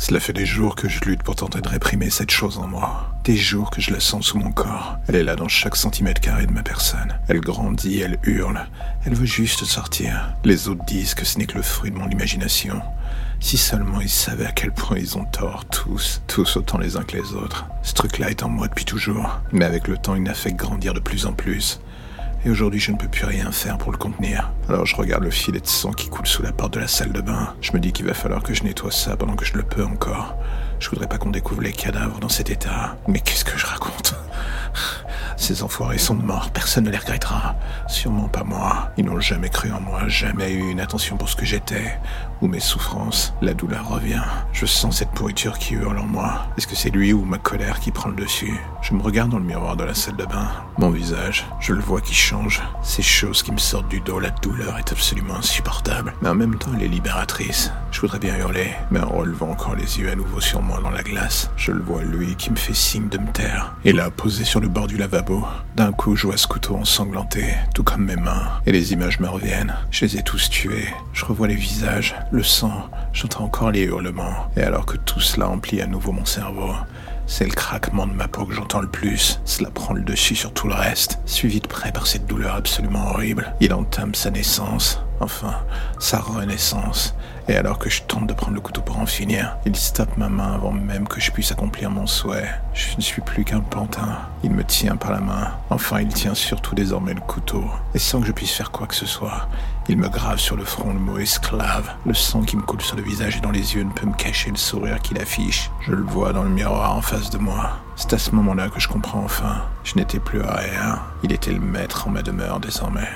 Cela fait des jours que je lutte pour tenter de réprimer cette chose en moi. Des jours que je la sens sous mon corps. Elle est là dans chaque centimètre carré de ma personne. Elle grandit, elle hurle. Elle veut juste sortir. Les autres disent que ce n'est que le fruit de mon imagination. Si seulement ils savaient à quel point ils ont tort, tous, tous autant les uns que les autres. Ce truc-là est en moi depuis toujours, mais avec le temps il n'a fait grandir de plus en plus. Et aujourd'hui, je ne peux plus rien faire pour le contenir. Alors je regarde le filet de sang qui coule sous la porte de la salle de bain. Je me dis qu'il va falloir que je nettoie ça pendant que je le peux encore. Je voudrais pas qu'on découvre les cadavres dans cet état. Mais qu'est-ce que je raconte? Ces enfoirés sont morts, personne ne les regrettera. Sûrement pas moi. Ils n'ont jamais cru en moi, jamais eu une attention pour ce que j'étais. Ou mes souffrances. La douleur revient. Je sens cette pourriture qui hurle en moi. Est-ce que c'est lui ou ma colère qui prend le dessus? Je me regarde dans le miroir de la salle de bain. Mon visage, je le vois qui change. Ces choses qui me sortent du dos, la douleur est absolument insupportable. Mais en même temps, elle est libératrice. Je voudrais bien hurler, mais en relevant encore les yeux à nouveau sur moi dans la glace, je le vois lui qui me fait signe de me taire. Et là, posé sur le bord du lavabo, d'un coup, je vois ce couteau ensanglanté, tout comme mes mains, et les images me reviennent. Je les ai tous tués. Je revois les visages, le sang, j'entends encore les hurlements. Et alors que tout cela emplit à nouveau mon cerveau, c'est le craquement de ma peau que j'entends le plus. Cela prend le dessus sur tout le reste, suivi de près par cette douleur absolument horrible. Il entame sa naissance, enfin, sa renaissance. Et alors que je tente de prendre le couteau pour en finir, il stoppe ma main avant même que je puisse accomplir mon souhait. Je ne suis plus qu'un pantin. Il me tient par la main. Enfin, il tient surtout désormais le couteau. Et sans que je puisse faire quoi que ce soit, il me grave sur le front le mot esclave. Le sang qui me coule sur le visage et dans les yeux ne peut me cacher le sourire qu'il affiche. Je le vois dans le miroir en face de moi. C'est à ce moment-là que je comprends enfin. Je n'étais plus à rien. Il était le maître en ma demeure désormais.